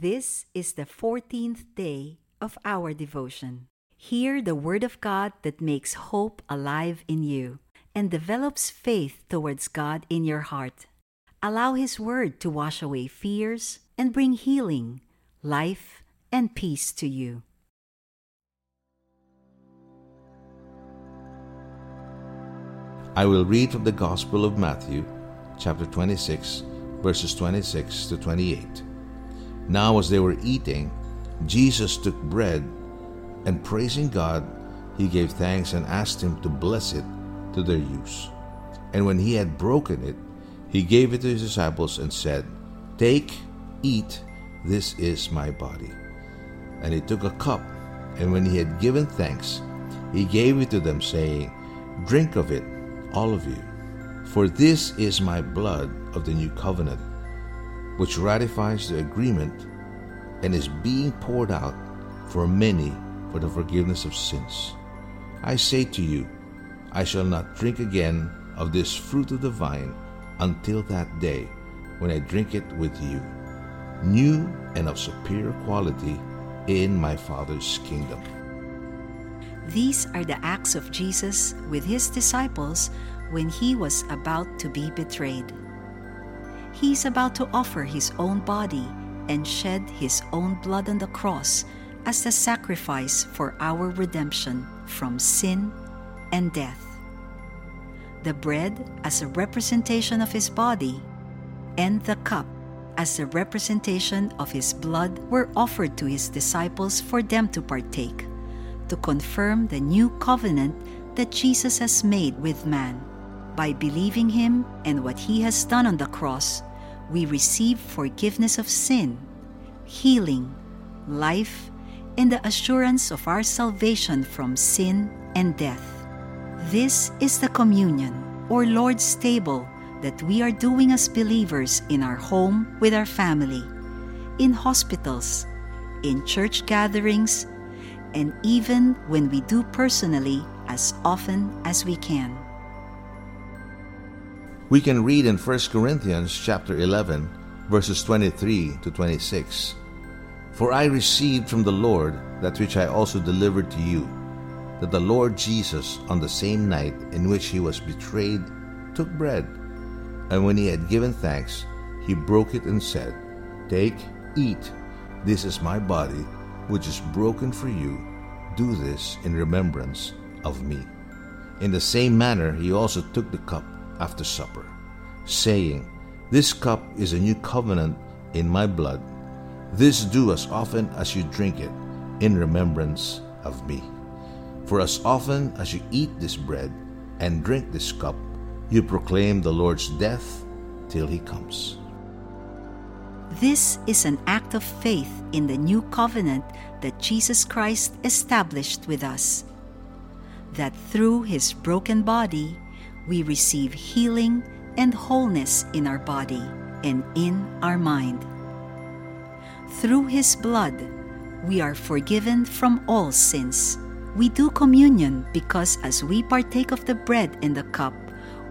This is the 14th day of our devotion. Hear the Word of God that makes hope alive in you and develops faith towards God in your heart. Allow His Word to wash away fears and bring healing, life, and peace to you. I will read from the Gospel of Matthew, chapter 26, verses 26 to 28. Now, as they were eating, Jesus took bread and praising God, he gave thanks and asked him to bless it to their use. And when he had broken it, he gave it to his disciples and said, Take, eat, this is my body. And he took a cup, and when he had given thanks, he gave it to them, saying, Drink of it, all of you. For this is my blood of the new covenant, which ratifies the agreement and is being poured out for many for the forgiveness of sins. I say to you, I shall not drink again of this fruit of the vine until that day when I drink it with you, new and of superior quality in my Father's kingdom. These are the acts of Jesus with his disciples when he was about to be betrayed. He is about to offer his own body and shed his own blood on the cross as the sacrifice for our redemption from sin and death. The bread as a representation of his body, and the cup as a representation of his blood were offered to his disciples for them to partake, to confirm the new covenant that Jesus has made with man. By believing him and what he has done on the cross, we receive forgiveness of sin, healing, life, and the assurance of our salvation from sin and death. This is the communion, or Lord's table, that we are doing as believers in our home with our family, in hospitals, in church gatherings, and even when we do personally as often as we can. We can read in 1 Corinthians chapter 11 verses 23 to 26. For I received from the Lord that which I also delivered to you, that the Lord Jesus, on the same night in which he was betrayed, took bread, and when he had given thanks, he broke it and said, Take, eat, this is my body, which is broken for you. Do this in remembrance of me. In the same manner, he also took the cup after supper, saying, This cup is a new covenant in my blood. This do as often as you drink it in remembrance of me. For as often as you eat this bread and drink this cup, you proclaim the Lord's death till he comes. This is an act of faith in the new covenant that Jesus Christ established with us. That through his broken body, we receive healing and wholeness in our body and in our mind. Through his blood, we are forgiven from all sins. We do communion because as we partake of the bread and the cup,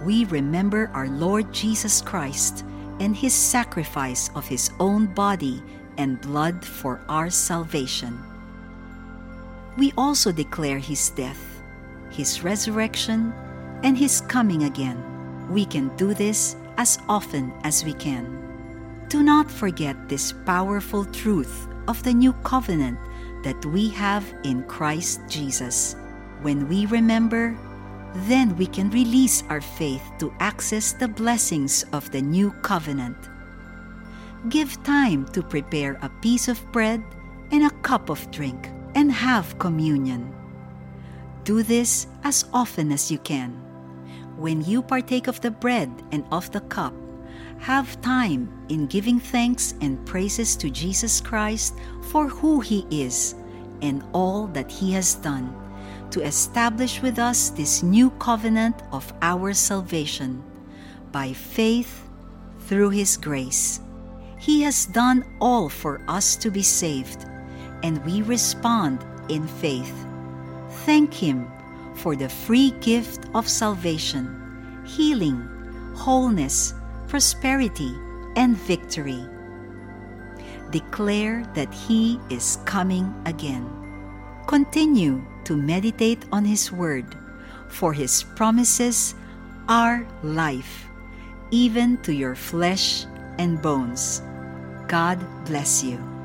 we remember our Lord Jesus Christ and his sacrifice of his own body and blood for our salvation. We also declare his death, his resurrection, and his coming again. We can do this as often as we can. Do not forget this powerful truth of the new covenant that we have in Christ Jesus. When we remember, then we can release our faith to access the blessings of the new covenant. Give time to prepare a piece of bread and a cup of drink and have communion. Do this as often as you can. When you partake of the bread and of the cup, have time in giving thanks and praises to Jesus Christ for who He is and all that He has done to establish with us this new covenant of our salvation by faith through His grace. He has done all for us to be saved, and we respond in faith. Thank Him for the free gift of salvation, healing, wholeness, prosperity, and victory. declare that He is coming again. Continue to meditate on His Word, for His promises are life, even to your flesh and bones. God bless you.